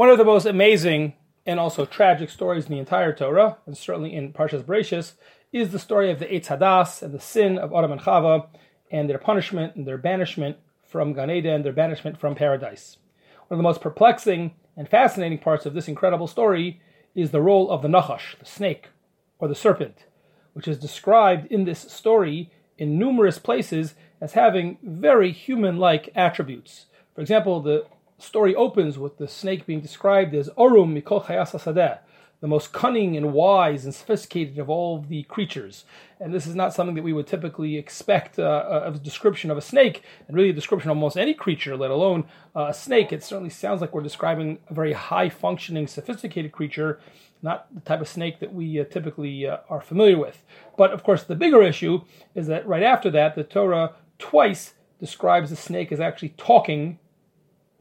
One of the most amazing and also tragic stories in the entire Torah, and certainly in Parshas Bereshis, is the story of the Eitz Hadas and the sin of Adam and Chava and their punishment and their banishment from Gan Eden, their banishment from paradise. One of the most perplexing and fascinating parts of this incredible story is the role of the Nachash, the snake, or the serpent, which is described in this story in numerous places as having very human like attributes. For example, the story opens with the snake being described as Orum Mikol Chayas Sadeh, the most cunning and wise and sophisticated of all the creatures. And this is not something that we would typically expect uh, uh of a description of a snake, and really a description of almost any creature, let alone uh, a snake. It certainly sounds like we're describing a very high functioning, sophisticated creature, not the type of snake that we uh, typically uh, are familiar with. But of course, the bigger issue is that right after that, the Torah twice describes the snake as actually talking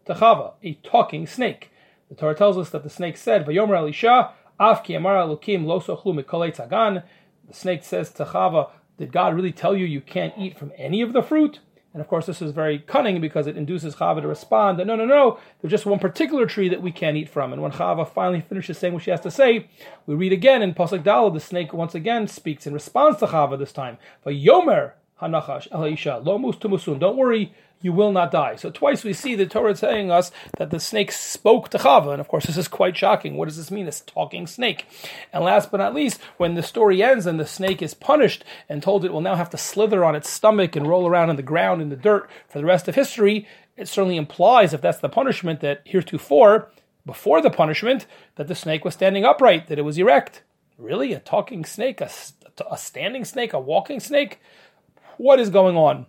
to Chava, a talking snake. The Torah tells us that the snake said, "Vayomer Elisha, Afki Lo Sochlu Tzagan." The snake says to Chava, "Did God really tell you you can't eat from any of the fruit?" And of course, this is very cunning because it induces Chava to respond that no, no, no, there's just one particular tree that we can't eat from. And when Chava finally finishes saying what she has to say, we read again in Pasuk Daled, the snake once again speaks in response to Chava this time. Yomer Hanachash Elisha Tumusun. Don't worry, you will not die. So twice we see the Torah telling us that the snake spoke to Chava, and of course this is quite shocking. What does this mean? This talking snake. And last but not least, when the story ends and the snake is punished and told it will now have to slither on its stomach and roll around in the ground in the dirt for the rest of history, it certainly implies, if that's the punishment, that heretofore, before the punishment, that the snake was standing upright, that it was erect. Really? A talking snake? A, a standing snake? A walking snake? What is going on?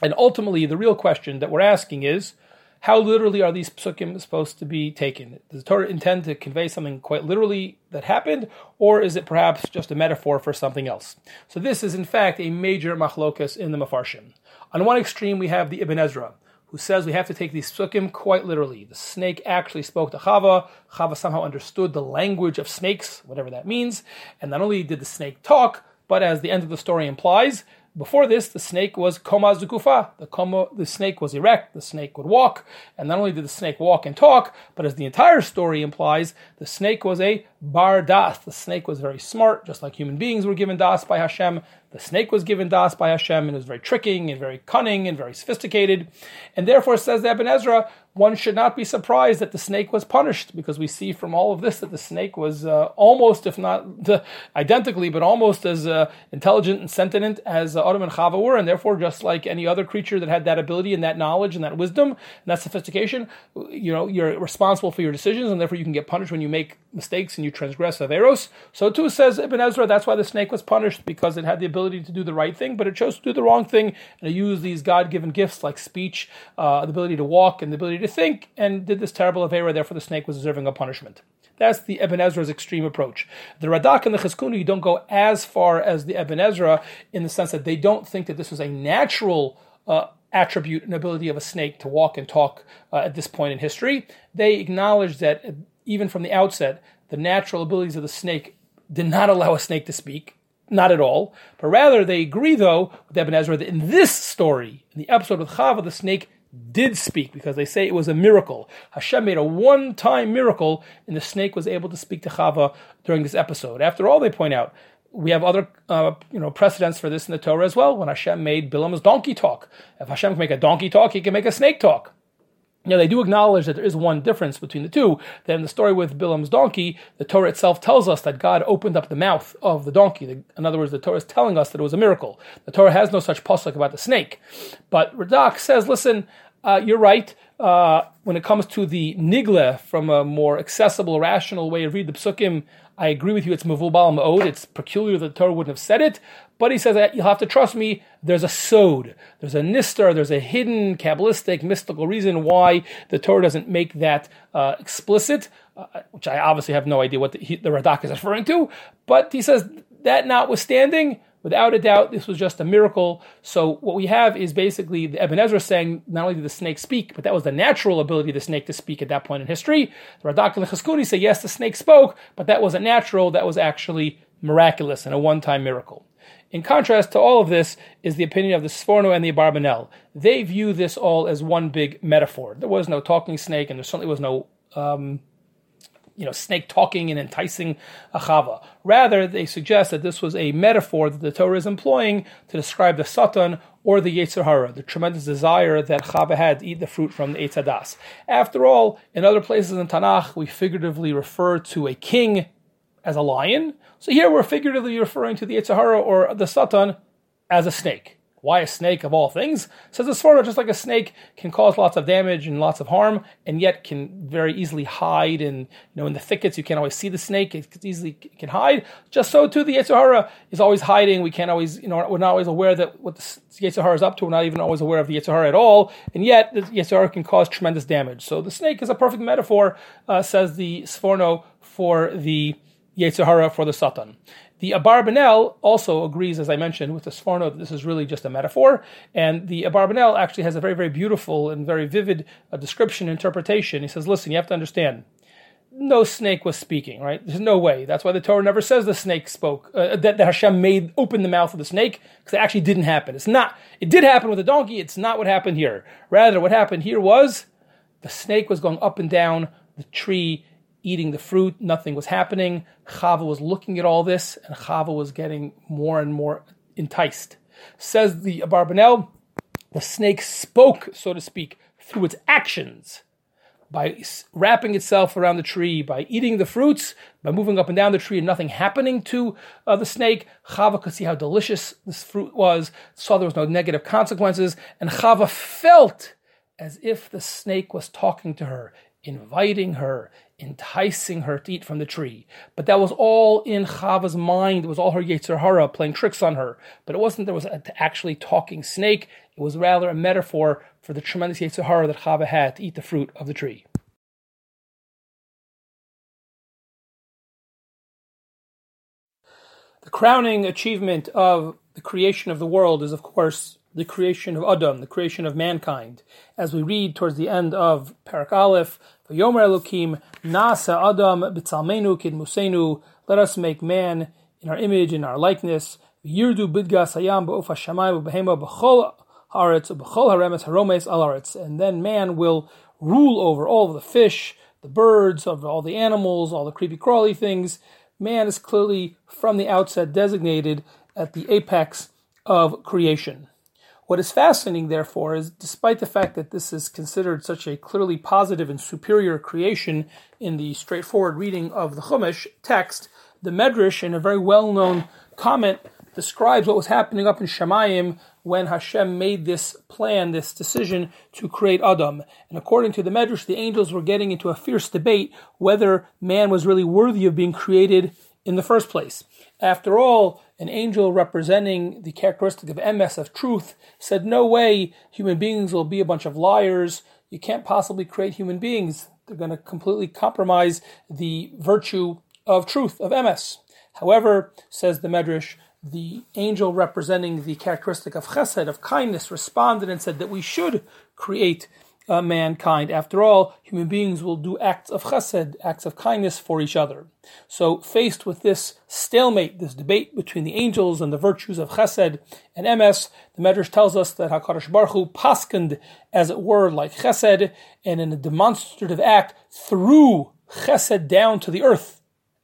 And ultimately, the real question that we're asking is how literally are these psukim supposed to be taken? Does the Torah intend to convey something quite literally that happened, or is it perhaps just a metaphor for something else? So, this is in fact a major machlokas in the Mefarshim. On one extreme, we have the Ibn Ezra, who says we have to take these psukim quite literally. The snake actually spoke to Chava. Chava somehow understood the language of snakes, whatever that means. And not only did the snake talk, but as the end of the story implies, before this, the snake was koma zukufa. The, koma, the snake was erect, the snake would walk, and not only did the snake walk and talk, but as the entire story implies, the snake was a bar das. The snake was very smart, just like human beings were given das by Hashem. The snake was given das by Hashem and it was very tricking and very cunning and very sophisticated. And therefore, says the Ibn Ezra, one should not be surprised that the snake was punished because we see from all of this that the snake was uh, almost, if not uh, identically, but almost as uh, intelligent and sentient as uh, Adam and Chava were, and therefore, just like any other creature that had that ability and that knowledge and that wisdom and that sophistication, you know, you're responsible for your decisions, and therefore you can get punished when you make mistakes and you transgress Averos. So too says Ibn Ezra, that's why the snake was punished because it had the ability to do the right thing, but it chose to do the wrong thing and it used these God-given gifts like speech, uh, the ability to walk, and the ability to to think and did this terrible Avera, therefore the snake was deserving of punishment. That's the Ibn Ezra's extreme approach. The Radak and the Chizkuni don't go as far as the Ibn Ezra in the sense that they don't think that this was a natural uh, attribute and ability of a snake to walk and talk uh, at this point in history. They acknowledge that uh, even from the outset, the natural abilities of the snake did not allow a snake to speak. Not at all. But rather, they agree, though, with Ibn Ezra that in this story, in the episode with Chava, the snake did speak because they say it was a miracle. Hashem made a one time miracle and the snake was able to speak to Chava during this episode. After all, they point out, we have other uh, you know precedents for this in the Torah as well when Hashem made Bilam's donkey talk. If Hashem can make a donkey talk, he can make a snake talk. Now, they do acknowledge that there is one difference between the two. That in the story with Bilam's donkey, the Torah itself tells us that God opened up the mouth of the donkey. In other words, the Torah is telling us that it was a miracle. The Torah has no such pasuk about the snake. But Radak says, listen, uh, you're right. Uh, when it comes to the nigle from a more accessible, rational way of read the psukim, I agree with you. It's mavubal ma'od. It's peculiar that the Torah wouldn't have said it. But he says that you'll have to trust me. There's a sod, there's a nistar, there's a hidden kabbalistic, mystical reason why the Torah doesn't make that uh, explicit, uh, which I obviously have no idea what the, the Radak is referring to. But he says that notwithstanding, Without a doubt, this was just a miracle. So what we have is basically the Ibn Ezra saying not only did the snake speak, but that was the natural ability of the snake to speak at that point in history. The Radak and the Chizkuni say yes, the snake spoke, but that wasn't natural. That was actually miraculous and a one-time miracle. In contrast to all of this is the opinion of the Sforno and the Abarbanel. They view this all as one big metaphor. There was no talking snake, and there certainly was no um, you know, snake talking and enticing a Chava. Rather, they suggest that this was a metaphor that the Torah is employing to describe the Satan or the Yetzer Hara, the tremendous desire that Chava had to eat the fruit from the Eitz Hadas. After all, in other places in Tanakh, we figuratively refer to a king as a lion. So here we're figuratively referring to the Yetzer Hara or the Satan as a snake. Why a snake of all things? Says the Sforno, just like a snake can cause lots of damage and lots of harm, and yet can very easily hide. And you know, in the thickets, you can't always see the snake; it easily can hide. Just so too, the Yetzer Hara is always hiding. We can't always, you know, we're not always aware that what the Yetzer Hara is up to. We're not even always aware of the Yetzer Hara at all, and yet the Yetzer Hara can cause tremendous damage. So the snake is a perfect metaphor, uh, says the Sforno, for the Yetzer Hara for the Satan. The Abarbanel also agrees, as I mentioned, with the Sforno that this is really just a metaphor. And the Abarbanel actually has a very, very beautiful and very vivid uh, description, interpretation. He says, listen, you have to understand, no snake was speaking, right? There's no way. That's why the Torah never says the snake spoke, uh, that, that Hashem made open the mouth of the snake, because it actually didn't happen. It's not, it did happen with the donkey, it's not what happened here. Rather, what happened here was the snake was going up and down the tree eating the fruit, nothing was happening. Chava was looking at all this, and Chava was getting more and more enticed. Says the Abarbanel, the snake spoke, so to speak, through its actions by wrapping itself around the tree, by eating the fruits, by moving up and down the tree and nothing happening to uh, the snake. Chava could see how delicious this fruit was, saw there was no negative consequences, and Chava felt as if the snake was talking to her, inviting her, enticing her to eat from the tree. But that was all in Chava's mind. It was all her Yetzer Hara playing tricks on her. But it wasn't there was an actually talking snake. It was rather a metaphor for the tremendous Yetzer Hara that Chava had to eat the fruit of the tree. The crowning achievement of the creation of the world is, of course, the creation of Adam, the creation of mankind. As we read towards the end of Parak Aleph, Yomer Elokim, Nasa Adam b'tzalmenu kid musenu, let us make man in our image, in our likeness. Yirdu bidgas hayam ba'ofa shamay b'behema b'chol haaretz b'chol haremes haromes al And then man will rule over all of the fish, the birds, of all the animals, all the creepy crawly things. Man is clearly from the outset designated at the apex of creation. What is fascinating, therefore, is despite the fact that this is considered such a clearly positive and superior creation in the straightforward reading of the Chumash text, the Medrash, in a very well known comment, describes what was happening up in Shemayim when Hashem made this plan, this decision to create Adam. And according to the Medrash, the angels were getting into a fierce debate whether man was really worthy of being created in the first place. After all, an angel representing the characteristic of emes of truth, said, No way human beings will be a bunch of liars. You can't possibly create human beings. They're going to completely compromise the virtue of truth, of emes. However, says the Medrash, the angel representing the characteristic of chesed, of kindness, responded and said that we should create uh, mankind. After all, human beings will do acts of chesed, acts of kindness for each other. So, faced with this stalemate, this debate between the angels and the virtues of chesed and emes, the Medrash tells us that Hakadosh Baruch Hu paskend, as it were, like chesed, and in a demonstrative act threw chesed down to the earth,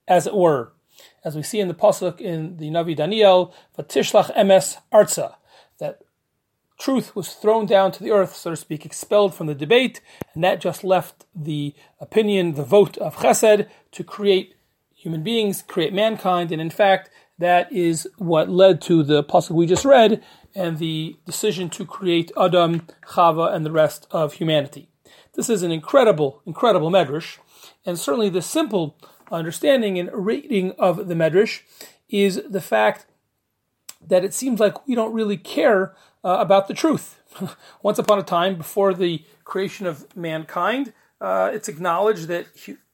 as it were. As we see in the pasuk in the Navi Daniel, "Vatishlach emes arza," that truth was thrown down to the earth, so to speak, expelled from the debate, and that just left the opinion, the vote of chesed to create human beings, create mankind, and in fact, that is what led to the pasuk we just read and the decision to create Adam, Chava, and the rest of humanity. This is an incredible, incredible medrash, and certainly the simple understanding and reading of the medrash is the fact that it seems like we don't really care uh, about the truth. Once upon a time, before the creation of mankind, uh, it's acknowledged that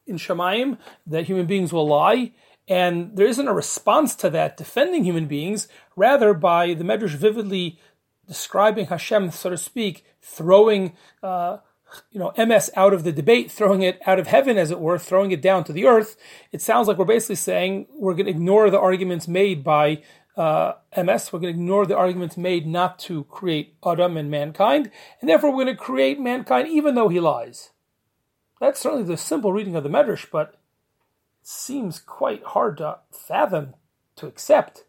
in Shemayim that human beings will lie, and there isn't a response to that defending human beings. Rather, by the Medrash vividly describing Hashem, so to speak, throwing uh, you know emes out of the debate, throwing it out of heaven, as it were, throwing it down to the earth. It sounds like we're basically saying we're going to ignore the arguments made by uh, emes, we're going to ignore the arguments made not to create Adam and mankind, and therefore we're going to create mankind even though he lies. That's certainly the simple reading of the Medrash, but seems quite hard to fathom, to accept.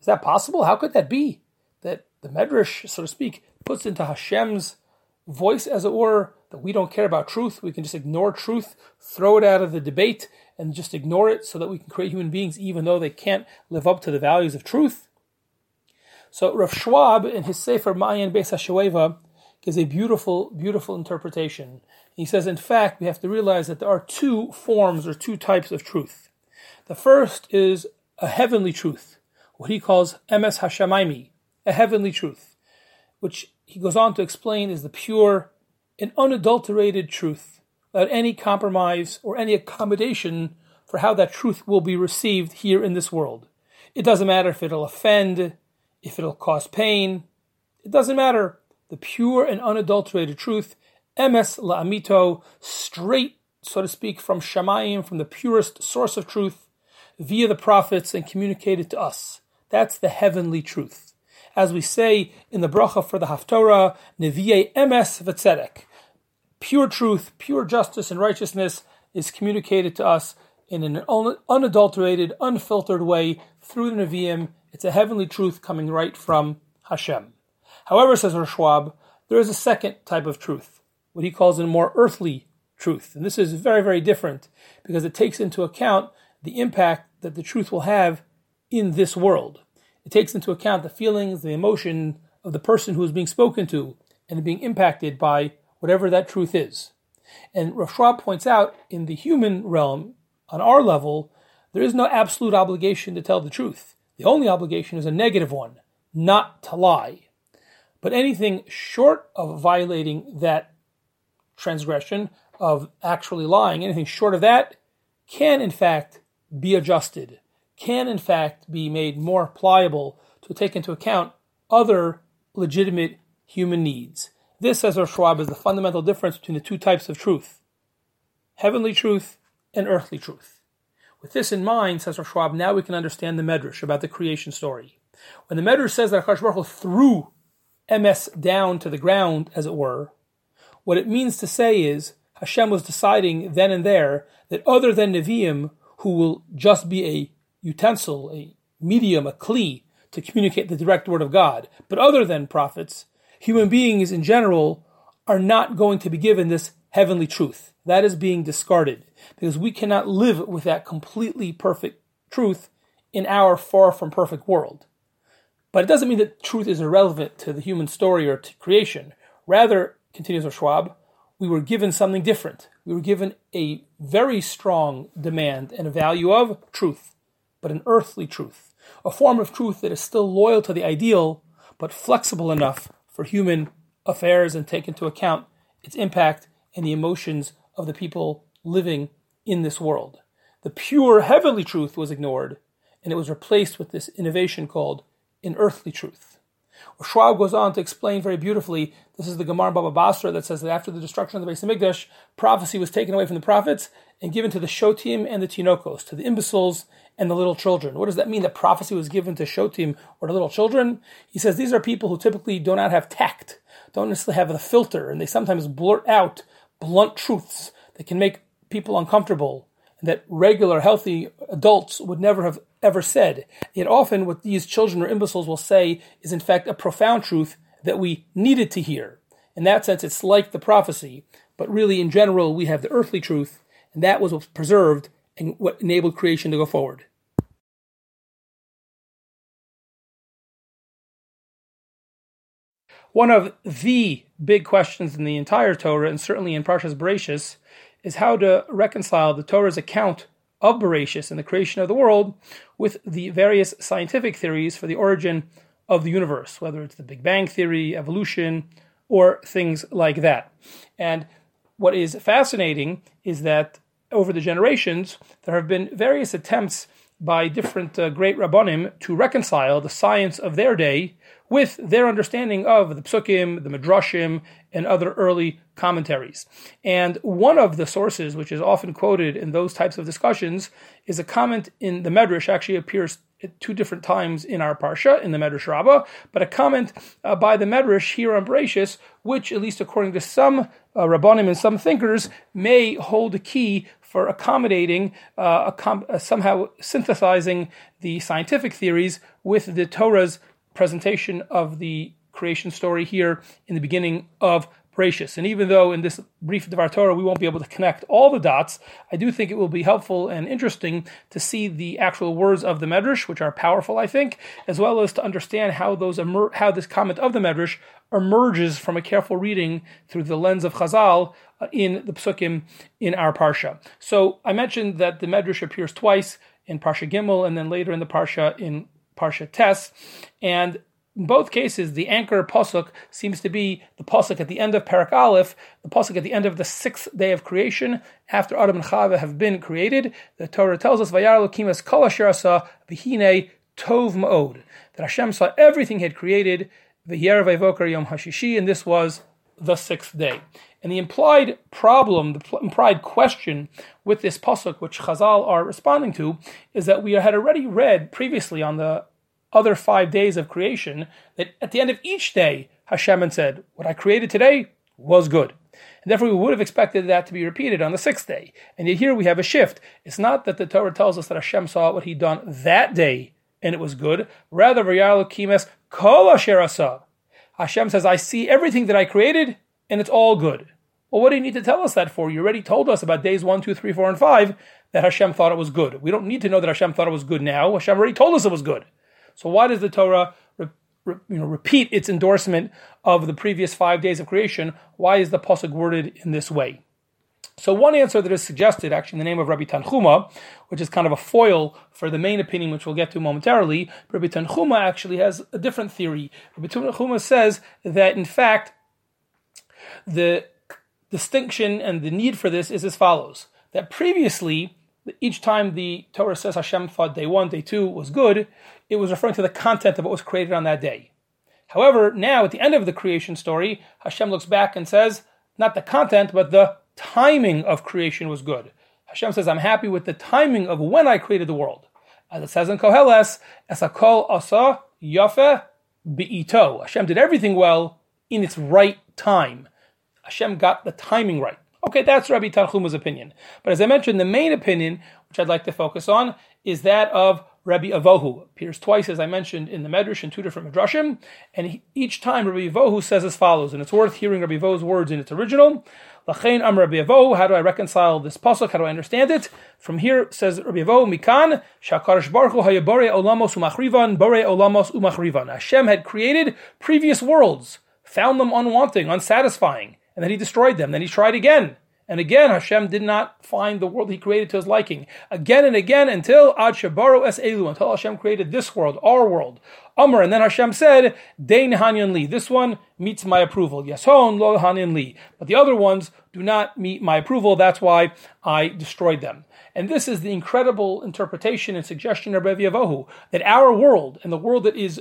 Is that possible? How could that be? That the Medrash, so to speak, puts into Hashem's voice, as it were, that we don't care about truth. We can just ignore truth, throw it out of the debate, and just ignore it so that we can create human beings even though they can't live up to the values of truth. So Rav Schwab, in his Sefer Mayan Beis HaShoeva, gives a beautiful, beautiful interpretation. He says, in fact, we have to realize that there are two forms or two types of truth. The first is a heavenly truth, what he calls emes hashamaymi, a heavenly truth, which he goes on to explain is the pure and unadulterated truth, without any compromise or any accommodation for how that truth will be received here in this world. It doesn't matter if it'll offend, if it'll cause pain. It doesn't matter. The pure and unadulterated truth, emes la'amito, straight, so to speak, from Shamayim, from the purest source of truth, via the prophets and communicated to us. That's the heavenly truth. As we say in the bracha for the Haftorah, Nevi'e emes v'tzedek. Pure truth, pure justice and righteousness is communicated to us in an unadulterated, unfiltered way through the Nevi'im it's a heavenly truth coming right from Hashem. However, says Rav Schwab, there is a second type of truth, what he calls a more earthly truth. And this is very, very different because it takes into account the impact that the truth will have in this world. It takes into account the feelings, the emotion of the person who is being spoken to and being impacted by whatever that truth is. And Rav points out in the human realm, on our level, there is no absolute obligation to tell the truth. The only obligation is a negative one, not to lie. But anything short of violating that transgression, of actually lying, anything short of that, can in fact be adjusted, can in fact be made more pliable to take into account other legitimate human needs. This, says Rav Schwab, is the fundamental difference between the two types of truth heavenly truth and earthly truth. With this in mind, says Rav Schwab, now we can understand the Medrash about the creation story. When the Medrash says that Akash Baruch threw emes down to the ground, as it were, what it means to say is Hashem was deciding then and there that other than Nevi'im, who will just be a utensil, a medium, a kli, to communicate the direct word of God, but other than prophets, human beings in general are not going to be given this heavenly truth. That is being discarded because we cannot live with that completely perfect truth in our far from perfect world. But it doesn't mean that truth is irrelevant to the human story or to creation. Rather, continues Schwab, we were given something different. We were given a very strong demand and a value of truth, but an earthly truth, a form of truth that is still loyal to the ideal, but flexible enough for human affairs and take into account its impact and the emotions of the people living in this world. The pure heavenly truth was ignored, and it was replaced with this innovation called an earthly truth. Schwab goes on to explain very beautifully. This is the Gemara Baba Basra that says that after the destruction of the Beis Hamikdash, prophecy was taken away from the prophets and given to the Shotim and the Tinokos, to the imbeciles and the little children. What does that mean that prophecy was given to Shotim or to little children? He says these are people who typically do not have tact, don't necessarily have the filter, and they sometimes blurt out blunt truths that can make people uncomfortable that regular healthy adults would never have ever said. Yet often what these children or imbeciles will say is in fact a profound truth that we needed to hear. In that sense, it's like the prophecy, but really in general, we have the earthly truth, and that was what was preserved and what enabled creation to go forward. One of the big questions in the entire Torah, and certainly in Parshas Bereshis, is how to reconcile the Torah's account of Bereshis and the creation of the world with the various scientific theories for the origin of the universe, whether it's the Big Bang Theory, evolution, or things like that. And what is fascinating is that over the generations, there have been various attempts by different uh, great rabbonim to reconcile the science of their day with their understanding of the psukim, the midrashim, and other early commentaries. And one of the sources, which is often quoted in those types of discussions, is a comment in the Medrash, actually appears at two different times in our Parsha, in the Medrash Rabbah, but a comment uh, by the Medrash here on Bereshis, which, at least according to some uh, Rabbanim and some thinkers, may hold a key for accommodating, uh, uh, somehow synthesizing the scientific theories with the Torah's presentation of the creation story here in the beginning of Bereshis. And even though in this brief Devar Torah we won't be able to connect all the dots, I do think it will be helpful and interesting to see the actual words of the Medrash, which are powerful, I think, as well as to understand how those emer- how this comment of the Medrash emerges from a careful reading through the lens of Chazal uh, in the Psukim in our Parsha. So I mentioned that the Medrash appears twice in Parsha Gimel and then later in the Parsha in Parsha Tes, and in both cases, the anchor pasuk seems to be the pasuk at the end of Parak Aleph, the pasuk at the end of the sixth day of creation, after Adam and Chava have been created. The Torah tells us, "Vayar Lokimas kol asher v'hine tov ma'od," that Hashem saw everything He had created. V'yer vayvoker yom hashishi, and this was the sixth day. And the implied problem, the implied question with this pasuk, which Chazal are responding to, is that we had already read previously on the other five days of creation, that at the end of each day, Hashem said, What I created today was good. And therefore, we would have expected that to be repeated on the sixth day. And yet, here we have a shift. It's not that the Torah tells us that Hashem saw what he'd done that day and it was good. Rather, Hashem says, I see everything that I created and it's all good. Well, what do you need to tell us that for? You already told us about days one, two, three, four, and 5 that Hashem thought it was good. We don't need to know that Hashem thought it was good now. Hashem already told us it was good. So why does the Torah re, re, you know, repeat its endorsement of the previous five days of creation? Why is the pasuk worded in this way? So one answer that is suggested, actually in the name of Rabbi Tanchuma, which is kind of a foil for the main opinion, which we'll get to momentarily, Rabbi Tanchuma actually has a different theory. Rabbi Tanchuma says that in fact the distinction and the need for this is as follows: that previously each time the Torah says Hashem thought day one, day two was good, it was referring to the content of what was created on that day. However, now at the end of the creation story, Hashem looks back and says, not the content, but the timing of creation was good. Hashem says, I'm happy with the timing of when I created the world. As it says in Koheles, Esakol asa yafe be'ito. Hashem did everything well in its right time. Hashem got the timing right. Okay, that's Rabbi Tanchuma's opinion. But as I mentioned, the main opinion, which I'd like to focus on, is that of Rabbi Avohu. Appears twice, as I mentioned, in the Medrash in two different Medrashim, and he, each time Rabbi Avohu says as follows, and it's worth hearing Rabbi Avohu's words in its original. Lachain Am Rabbi Avohu, how do I reconcile this pasuk? How do I understand it? From here says Rabbi Avohu, Mikan, Shakarish Baruch Hayabore Olamos Umachrivan, Bore Olamos Umachrivan. Hashem had created previous worlds, found them unwanting, unsatisfying and then he destroyed them. Then he tried again. And again, Hashem did not find the world he created to his liking. Again and again until Ad Shabaru Es Elu, until Hashem created this world, our world. Amr, and then Hashem said, Dein Hanyan Li. This one meets my approval. Yeshon Lo Hanyan Li. But the other ones do not meet my approval. That's why I destroyed them. And this is the incredible interpretation and suggestion of Rabbi Avohu, that our world and the world that is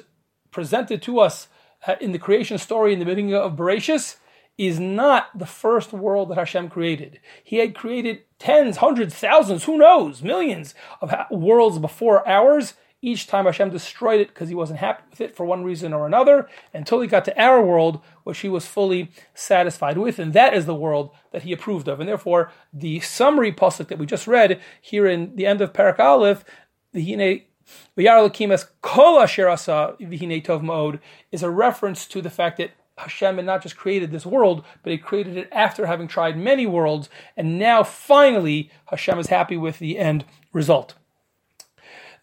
presented to us uh, in the creation story in the beginning of Bereshis is not the first world that Hashem created. He had created tens, hundreds, thousands, who knows, millions of worlds before ours. Each time Hashem destroyed it because he wasn't happy with it for one reason or another, until he got to our world, which he was fully satisfied with, and that is the world that he approved of. And therefore, the summary pasuk that we just read here in the end of Parak Aleph, the Hine Kol Asher Asa Tov Ma'od, is a reference to the fact that Hashem had not just created this world, but He created it after having tried many worlds, and now finally Hashem is happy with the end result.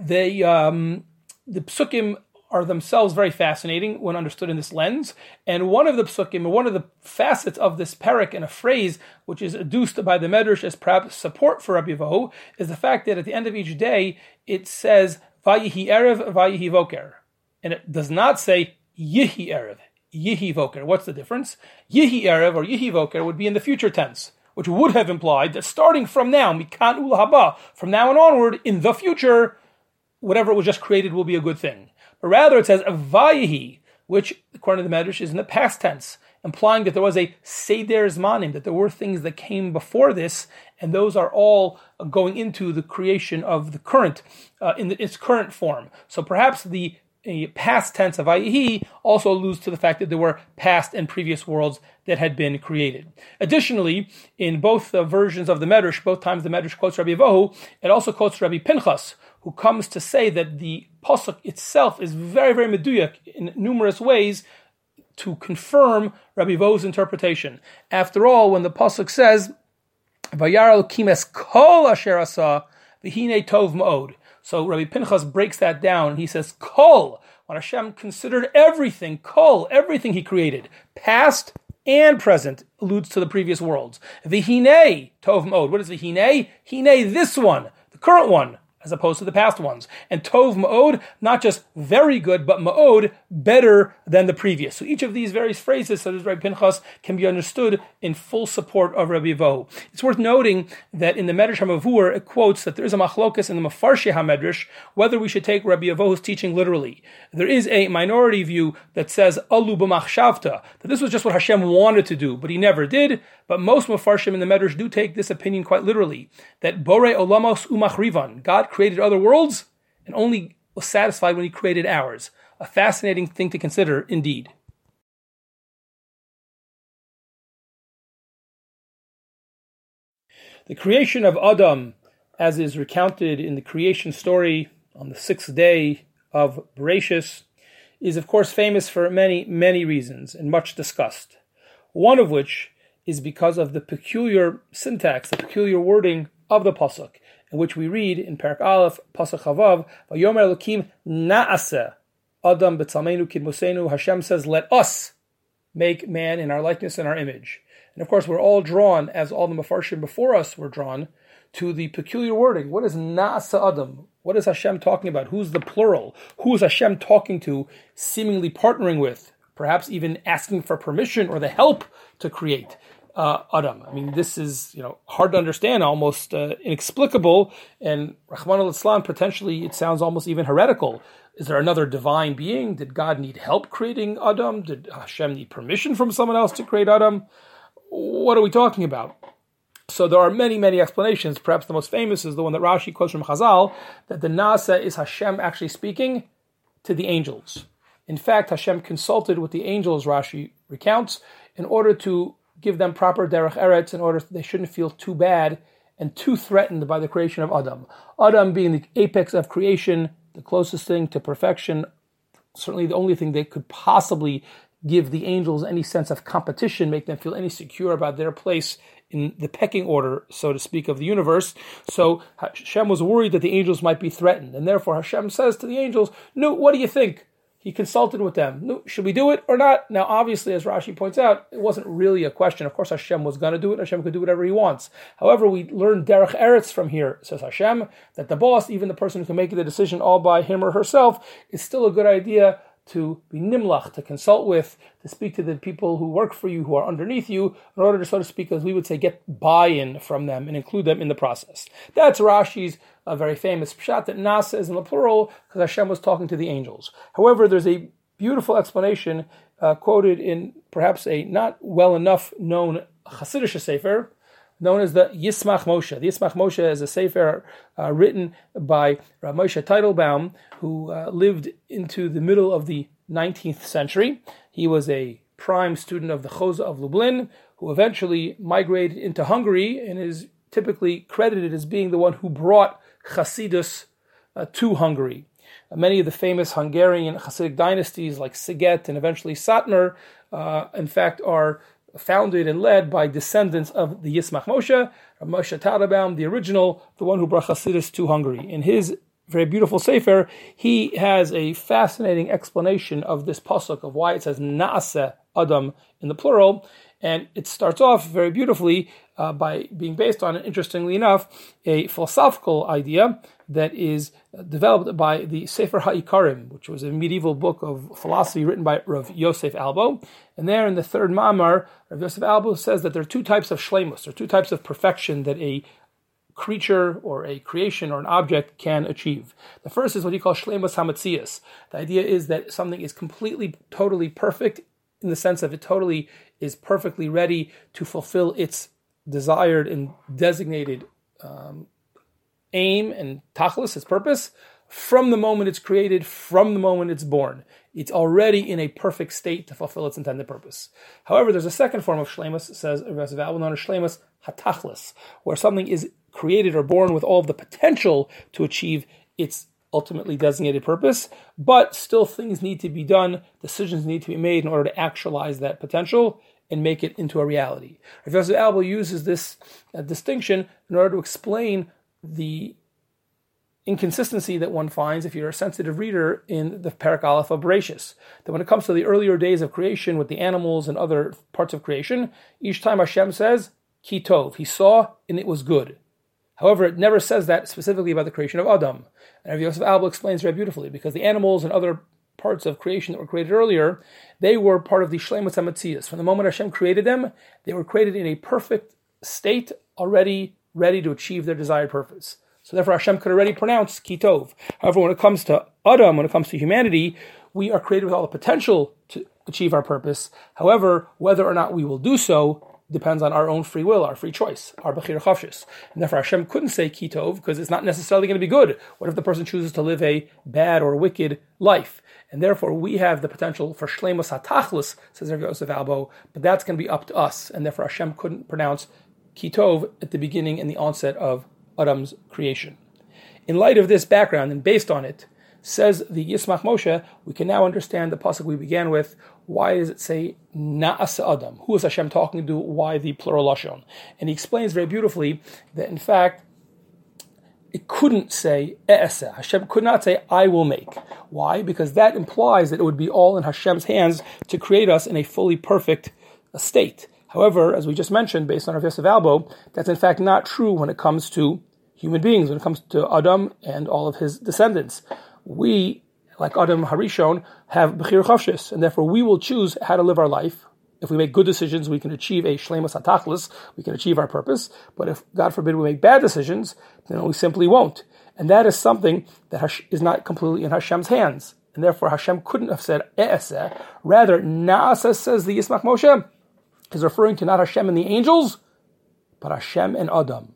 The um, the psukim are themselves very fascinating when understood in this lens, and one of the psukim, one of the facets of this parak and a phrase which is adduced by the Medrash as perhaps support for Rabbi Vahu, is the fact that at the end of each day it says Vayihi Erev, Vayihi Voker, and it does not say Yihi Erev. Yihi Voker. What's the difference? Yihi Erev or Yihi Voker would be in the future tense, which would have implied that starting from now, Mikan Ul Haba, from now and onward, in the future, whatever was just created will be a good thing. But rather it says Vayihi, which, according to the Medrash, is in the past tense, implying that there was a Seder Zmanim, that there were things that came before this, and those are all going into the creation of the current, uh, in the, its current form. So perhaps the a past tense of Vayihi also alludes to the fact that there were past and previous worlds that had been created. Additionally, in both the versions of the Medrash, both times the Medrash quotes Rabbi Vohu, it also quotes Rabbi Pinchas, who comes to say that the pasuk itself is very, very meduyak in numerous ways to confirm Rabbi Vohu's interpretation. After all, when the pasuk says, "Vayaral kimes kol asher asa tov ma'od," so Rabbi Pinchas breaks that down. He says, "Kol." When Hashem considered everything, kol, everything He created, past and present, alludes to the previous worlds. V'hine tov ma'od. What is v'hine? Hine, this one, the current one as opposed to the past ones. And Tov Ma'od, not just very good, but Ma'od, better than the previous. So each of these various phrases, such as Rabbi Pinchas, can be understood in full support of Rabbi Vohu. It's worth noting that in the Medrash HaMavur, it quotes that there is a machlokas in the Mefarshei HaMedrash, whether we should take Rabbi Vohu's teaching literally. There is a minority view that says, Alu b'machshavta, that this was just what Hashem wanted to do, but he never did. But most Mefarshim in the Medrash do take this opinion quite literally, that Bore Olamos Umachrivan, God created other worlds and only was satisfied when he created ours. A fascinating thing to consider indeed. The creation of Adam, as is recounted in the creation story on the sixth day of Bereshis, is of course famous for many, many reasons and much discussed. One of which is because of the peculiar syntax, the peculiar wording of the pasuk, in which we read in Parak Aleph, Pasuk Chavav, Vayomer Elokim Naaseh Adam B'Tzalmenu Kidmusenu. Hashem says, "Let us make man in our likeness and our image." And of course, we're all drawn, as all the Mefarshim before us were drawn, to the peculiar wording. What is Naaseh Adam? What is Hashem talking about? Who's the plural? Who is Hashem talking to, seemingly partnering with? Perhaps even asking for permission or the help to create uh, Adam. I mean, this is you know hard to understand, almost uh, inexplicable, and Rachmana litzlan potentially it sounds almost even heretical. Is there another divine being? Did God need help creating Adam? Did Hashem need permission from someone else to create Adam? What are we talking about? So there are many, many explanations. Perhaps the most famous is the one that Rashi quotes from Chazal, that the Nasa is Hashem actually speaking to the angels. In fact, Hashem consulted with the angels, Rashi recounts, in order to give them proper derech eretz in order that they shouldn't feel too bad and too threatened by the creation of Adam. Adam being the apex of creation, the closest thing to perfection, certainly the only thing that could possibly give the angels any sense of competition, make them feel any secure about their place in the pecking order, so to speak, of the universe. So Hashem was worried that the angels might be threatened, and therefore Hashem says to the angels, "No, what do you think? He consulted with them. Should we do it or not? Now, obviously, as Rashi points out, it wasn't really a question. Of course, Hashem was going to do it. Hashem could do whatever he wants. However, we learn derech eretz from here, says Hashem, that the boss, even the person who can make the decision all by him or herself, is still a good idea to be nimlach, to consult with, to speak to the people who work for you, who are underneath you, in order to, so to speak, as we would say, get buy-in from them and include them in the process. That's Rashi's uh, very famous pshat that Nasa is in the plural because Hashem was talking to the angels. However, there's a beautiful explanation uh, quoted in perhaps a not well enough known Hasidic sefer, known as the Yismach Moshe. The Yismach Moshe is a sefer uh, written by Rav Moshe Teitelbaum, who uh, lived into the middle of the 19th century. He was a prime student of the Chozeh of Lublin, who eventually migrated into Hungary and is typically credited as being the one who brought Chasidus uh, to Hungary. Uh, many of the famous Hungarian Hasidic dynasties, like Sighet and eventually Satmar, uh, in fact, are founded and led by descendants of the Yismach Moshe, Moshe Teitelbaum, the original, the one who brought Hasidus to Hungary. In his very beautiful sefer, he has a fascinating explanation of this pasuk of why it says Naase Adam in the plural, and it starts off very beautifully uh, by being based on, interestingly enough, a philosophical idea that is developed by the Sefer HaIkarim, which was a medieval book of philosophy written by Rav Yosef Albo. And there in the third Mamar, Rav Yosef Albo says that there are two types of shlemus, there are two types of perfection that a creature or a creation or an object can achieve. The first is what he calls shlemus hamatzias. The idea is that something is completely, totally perfect in the sense of it totally is perfectly ready to fulfill its desired and designated um, aim and tachlis, its purpose, from the moment it's created, from the moment it's born. It's already in a perfect state to fulfill its intended purpose. However, there's a second form of shlemus, says Rav known as shlemus hatachlis, where something is created or born with all the potential to achieve its ultimately designated purpose, but still things need to be done, decisions need to be made in order to actualize that potential and make it into a reality. Professor Albo uses this uh, distinction in order to explain the inconsistency that one finds if you're a sensitive reader in the Parak of Bereshis. That when it comes to the earlier days of creation with the animals and other parts of creation, each time Hashem says, Kitov, he saw and it was good. However, it never says that specifically about the creation of Adam. And Rav Yosef Albo explains very beautifully because the animals and other parts of creation that were created earlier, they were part of the Shlemus HaMatzias. From the moment Hashem created them, they were created in a perfect state, already ready to achieve their desired purpose. So therefore Hashem could already pronounce Kitov. However, when it comes to Adam, when it comes to humanity, we are created with all the potential to achieve our purpose. However, whether or not we will do so depends on our own free will, our free choice, our bechir chavshis. And therefore Hashem couldn't say Kitov because it's not necessarily going to be good. What if the person chooses to live a bad or wicked life? And therefore we have the potential for shlemus hatachlis, says Rav Yosef Albo, but that's going to be up to us. And therefore Hashem couldn't pronounce Kitov at the beginning and the onset of Adam's creation. In light of this background and based on it, says the Yismach Moshe, we can now understand the pasuk we began with. Why does it say Naas Adam? Who is Hashem talking to? Why the plural lashon? And he explains very beautifully that in fact it couldn't say E'ese. Hashem could not say I will make. Why? Because that implies that it would be all in Hashem's hands to create us in a fully perfect uh, state. However, as we just mentioned, based on Rav Yosef Albo, that's in fact not true when it comes to human beings, when it comes to Adam and all of his descendants. We, like Adam Harishon, have Bechir Chavshis, and therefore we will choose how to live our life. If we make good decisions, we can achieve a shlemus hatachlis, we can achieve our purpose. But if, God forbid, we make bad decisions, then we simply won't. And that is something that is not completely in Hashem's hands. And therefore Hashem couldn't have said E'eseh. Rather, Naasa says the Yismach Moshe, is referring to not Hashem and the angels, but Hashem and Adam.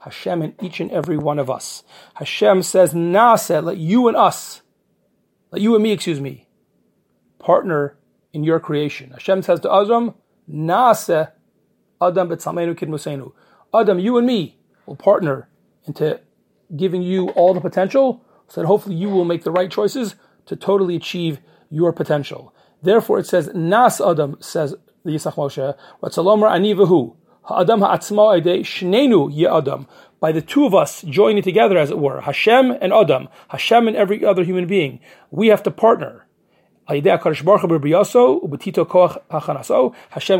Hashem and each and every one of us. Hashem says, Naaseh, let you and us, let you and me, excuse me, partner in your creation. Hashem says to Adam, Naaseh, Adam betzalmenu kidmusenu. Adam, you and me will partner into giving you all the potential so that hopefully you will make the right choices to totally achieve your potential. Therefore, it says, Nas Adam, says the Yismach Moshe, Ratzalomer Anivahu, Ha'adam ha'atzma ide shnenu ye Adam. By the two of us joining together, as it were, Hashem and Adam, Hashem and every other human being, we have to partner. Hashem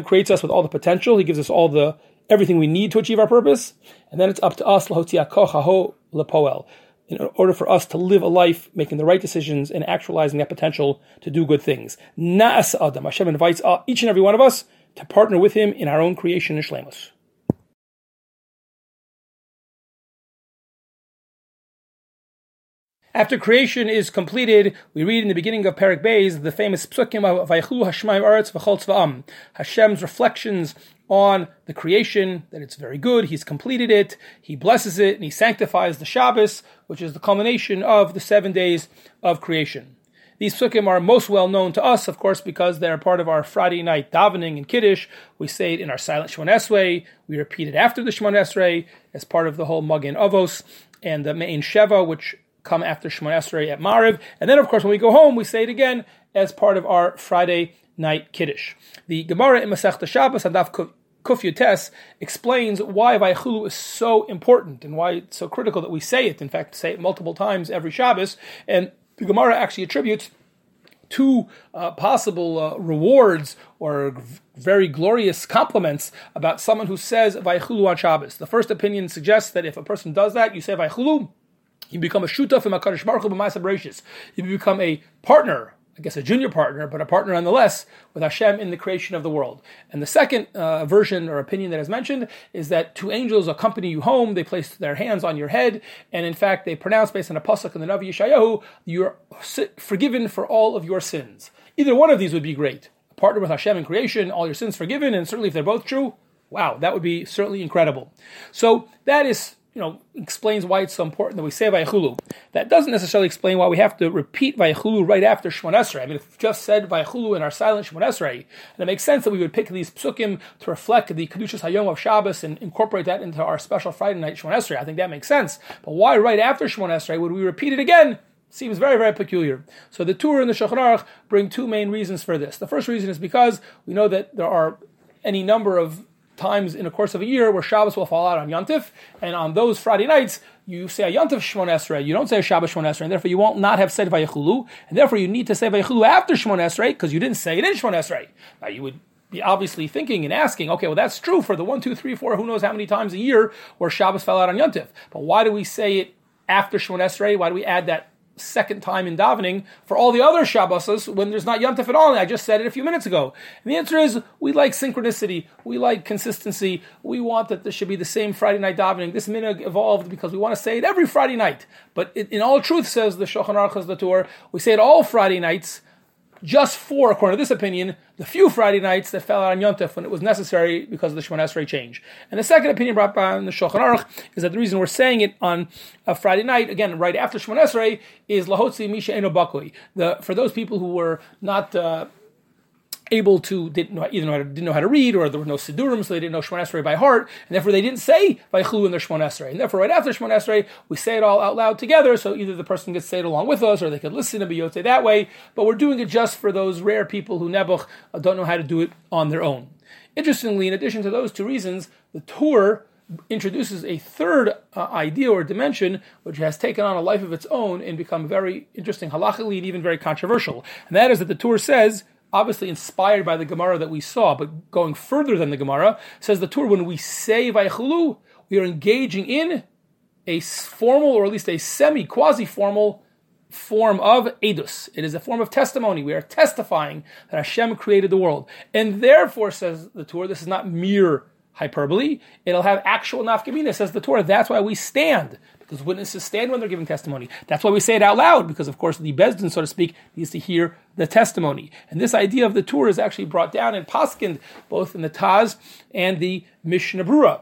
creates us with all the potential. He gives us all the everything we need to achieve our purpose, and then it's up to us in order for us to live a life making the right decisions and actualizing that potential to do good things. Na'as Adam. Hashem invites uh, each and every one of us to partner with Him in our own creation and shlemus. After creation is completed, we read in the beginning of Perak Beis the famous psukim of Vaychlu Hashmaim Aretz V'chol Hashem's reflections on the creation, that it's very good, He's completed it, He blesses it, and He sanctifies the Shabbos, which is the culmination of the seven days of creation. These psukim are most well known to us, of course, because they're part of our Friday night davening and Kiddush. We say it in our silent Shemon Esrei. We repeat it after the Shemon Esrei as part of the whole Magen Avos and the Mein Sheva, which come after Shemon Esrei at Mariv. And then, of course, when we go home, we say it again as part of our Friday night Kiddush. The Gemara in Masech Shabbos and Daf Kuf explains why Vaychulu is so important and why it's so critical that we say it. In fact, say it multiple times every Shabbos. And the Gemara actually attributes two uh, possible uh, rewards or very glorious compliments about someone who says Vaychulu on Shabbos. The first opinion suggests that if a person does that, you say Vaychulu, you become a shutaf in Makarish Baruch Hu You become a partner I guess a junior partner, but a partner nonetheless with Hashem in the creation of the world. And the second uh, version or opinion that is mentioned is that two angels accompany you home. They place their hands on your head, and in fact, they pronounce based on a pasuk in the Navi Yeshayahu, you're forgiven for all of your sins. Either one of these would be great. A partner with Hashem in creation, all your sins forgiven, and certainly if they're both true, wow, that would be certainly incredible. So that is you know, explains why it's so important that we say Vayachulu. That doesn't necessarily explain why we have to repeat Vayachulu right after Shemon Esrei. I mean, if we just said Vayachulu in our silent Shemon Esrei, then it makes sense that we would pick these psukim to reflect the Kedushas Hayom of Shabbos and incorporate that into our special Friday night Shemon Esrei. I think that makes sense. But why right after Shemon Esrei would we repeat it again? Seems very, very peculiar. So the Tur and the Shulchan Aruch bring two main reasons for this. The first reason is because we know that there are any number of times in the course of a year where Shabbos will fall out on Yontif, and on those Friday nights you say a Yontif Shmon Esrei, you don't say a Shabbos Shmon Esrei, and therefore you won't not have said Vayechulu, and therefore you need to say Vayechulu after Shmon Esrei because you didn't say it in Shmon Esrei. Now you would be obviously thinking and asking, okay, well that's true for the one, two, three, four, who knows how many times a year where Shabbos fell out on Yontif, but why do we say it after Shmon Esrei? Why do we add that second time in davening for all the other Shabbos when there's not Yontif at all. I just said it a few minutes ago. And the answer is we like synchronicity, we like consistency, we want that there should be the same Friday night davening. This minhag evolved because we want to say it every Friday night. But in all truth, says the Shulchan Aruch the Tur, we say it all Friday nights just for, according to this opinion, the few Friday nights that fell out on Yontef when it was necessary because of the Shemon Esrei change. And the second opinion brought by the Shulchan Aruch is that the reason we're saying it on a Friday night, again, right after Shemon Esrei, is Lahotzi Misha Eno Bakui. The For those people who were not... Uh, able to didn't know either know how to, didn't know how to read or there were no sidurim, so they didn't know Shemon Esrei by heart, and therefore they didn't say Vaychulu in their Shemon Esrei. And therefore, right after Shemon Esrei, we say it all out loud together, so either the person could say it along with us, or they could listen to Biyote that way. But we're doing it just for those rare people who Nebuch don't know how to do it on their own. Interestingly, in addition to those two reasons, the Tur introduces a third uh, idea or dimension which has taken on a life of its own and become very interesting halachically and even very controversial. And that is that the Tur says obviously inspired by the Gemara that we saw, but going further than the Gemara, says the Tur, when we say Vaychulu, we are engaging in a formal or at least a semi quasi formal form of edus. It is a form of testimony. We are testifying that Hashem created the world. And therefore, says the Tur, this is not mere hyperbole. It'll have actual nafkamina, says the Tur. That's why we stand because witnesses stand when they're giving testimony. That's why we say it out loud, because of course the Beis Din, so to speak, needs to hear the testimony. And this idea of the Tur is actually brought down in Paskind, both in the Taz and the Mishnah Brura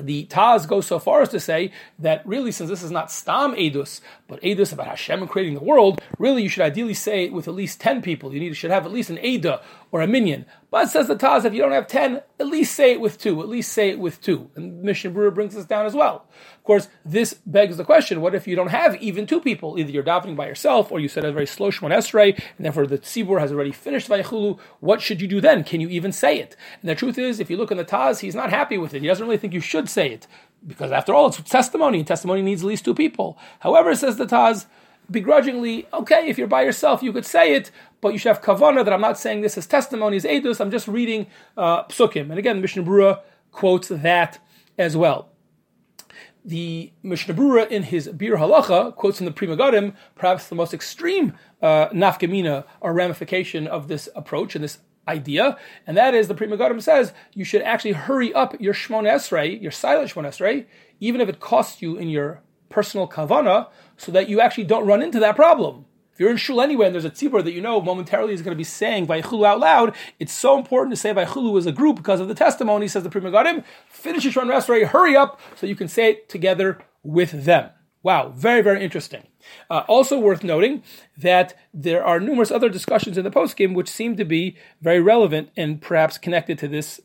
the Taz goes so far as to say that really, since this is not Stam Edus, but Edus about Hashem and creating the world, really you should ideally say it with at least 10 people. You need, should have at least an Eda or a minyan. But says the Taz, if you don't have 10, at least say it with two. At least say it with two. And Mishnah Brura brings this down as well. Of course, this begs the question, what if you don't have even two people? Either you're davening by yourself, or you said a very slow Shemon Esrei, and therefore the Tzibur has already finished Vayechulu. What should you do then? Can you even say it? And the truth is, if you look in the Taz, he's not happy with it. He doesn't really think you should say it. Because after all, it's testimony, and testimony needs at least two people. However, says the Taz, begrudgingly, okay, if you're by yourself, you could say it, but you should have kavana that I'm not saying this as testimony, as edus, I'm just reading uh, psukim. And again, Mishnah Brura quotes that as well. The Mishnah Brura in his Biur Halacha quotes from the Pri Megadim, perhaps the most extreme uh, nafkamina or ramification of this approach and this idea, and that is the Pri Megadim says you should actually hurry up your Shmon Esrei, your silent Shmon Esrei, even if it costs you in your personal kavana, so that you actually don't run into that problem. If you're in shul anyway and there's a tzibur that you know momentarily is going to be saying Vaychulu out loud, it's so important to say Vaychulu as a group because of the testimony, says the Pri Megadim. Finish your Shemon Esrei, hurry up so you can say it together with them. Wow, very, very interesting. Uh, also worth noting that there are numerous other discussions in the poskim which seem to be very relevant and perhaps connected to this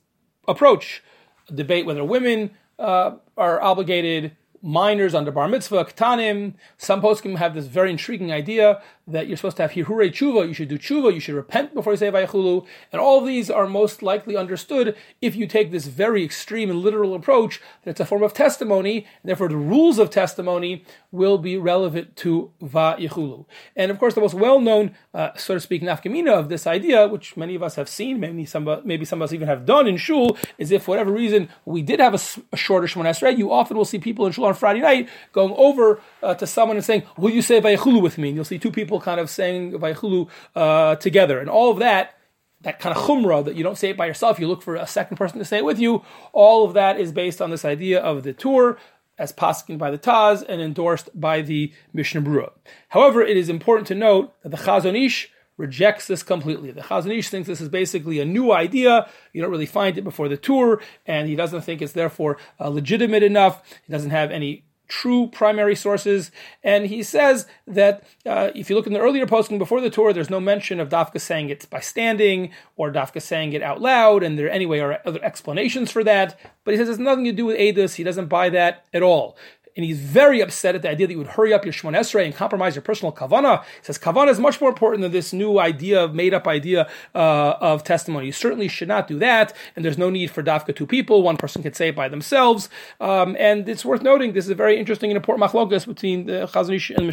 approach. A debate whether women uh, are obligated minors under bar mitzvah, ktanim. Some poskim have this very intriguing idea that you're supposed to have hirhur tshuva, you should do tshuva, you should repent before you say vayachulu, and all of these are most likely understood if you take this very extreme and literal approach that it's a form of testimony, and therefore the rules of testimony will be relevant to vayachulu. And of course, the most well-known, uh, so to speak, nafkamina of this idea, which many of us have seen, maybe some, maybe some of us even have done in shul, is if for whatever reason we did have a, a shorter Shemon Esrei, you often will see people in shul on Friday night going over uh, to someone and saying, "Will you say vayachulu with me?" And you'll see two people kind of saying Vaychulu uh, together. And all of that, that kind of chumrah that you don't say it by yourself, you look for a second person to say it with you. All of that is based on this idea of the Tur as paskin by the Taz and endorsed by the Mishnah Brura. However, it is important to note that the Chazon Ish rejects this completely. The Chazon Ish thinks this is basically a new idea. You don't really find it before the Tur, and he doesn't think it's therefore uh, legitimate enough. He doesn't have any true primary sources. And he says that uh, if you look in the earlier poskim before the Tur, there's no mention of Dafka saying it by standing or Dafka saying it out loud, and there anyway are other explanations for that. But he says it's nothing to do with Edus. He doesn't buy that at all and he's very upset at the idea that you would hurry up your Shemon Esrei and compromise your personal kavana. He says kavana is much more important than this new idea of made up idea uh, of testimony. You certainly should not do that, and there's no need for dafka two people. One person can say it by themselves, um, and it's worth noting this is a very interesting and important machlokas between the Chazon Ish and Mishmar.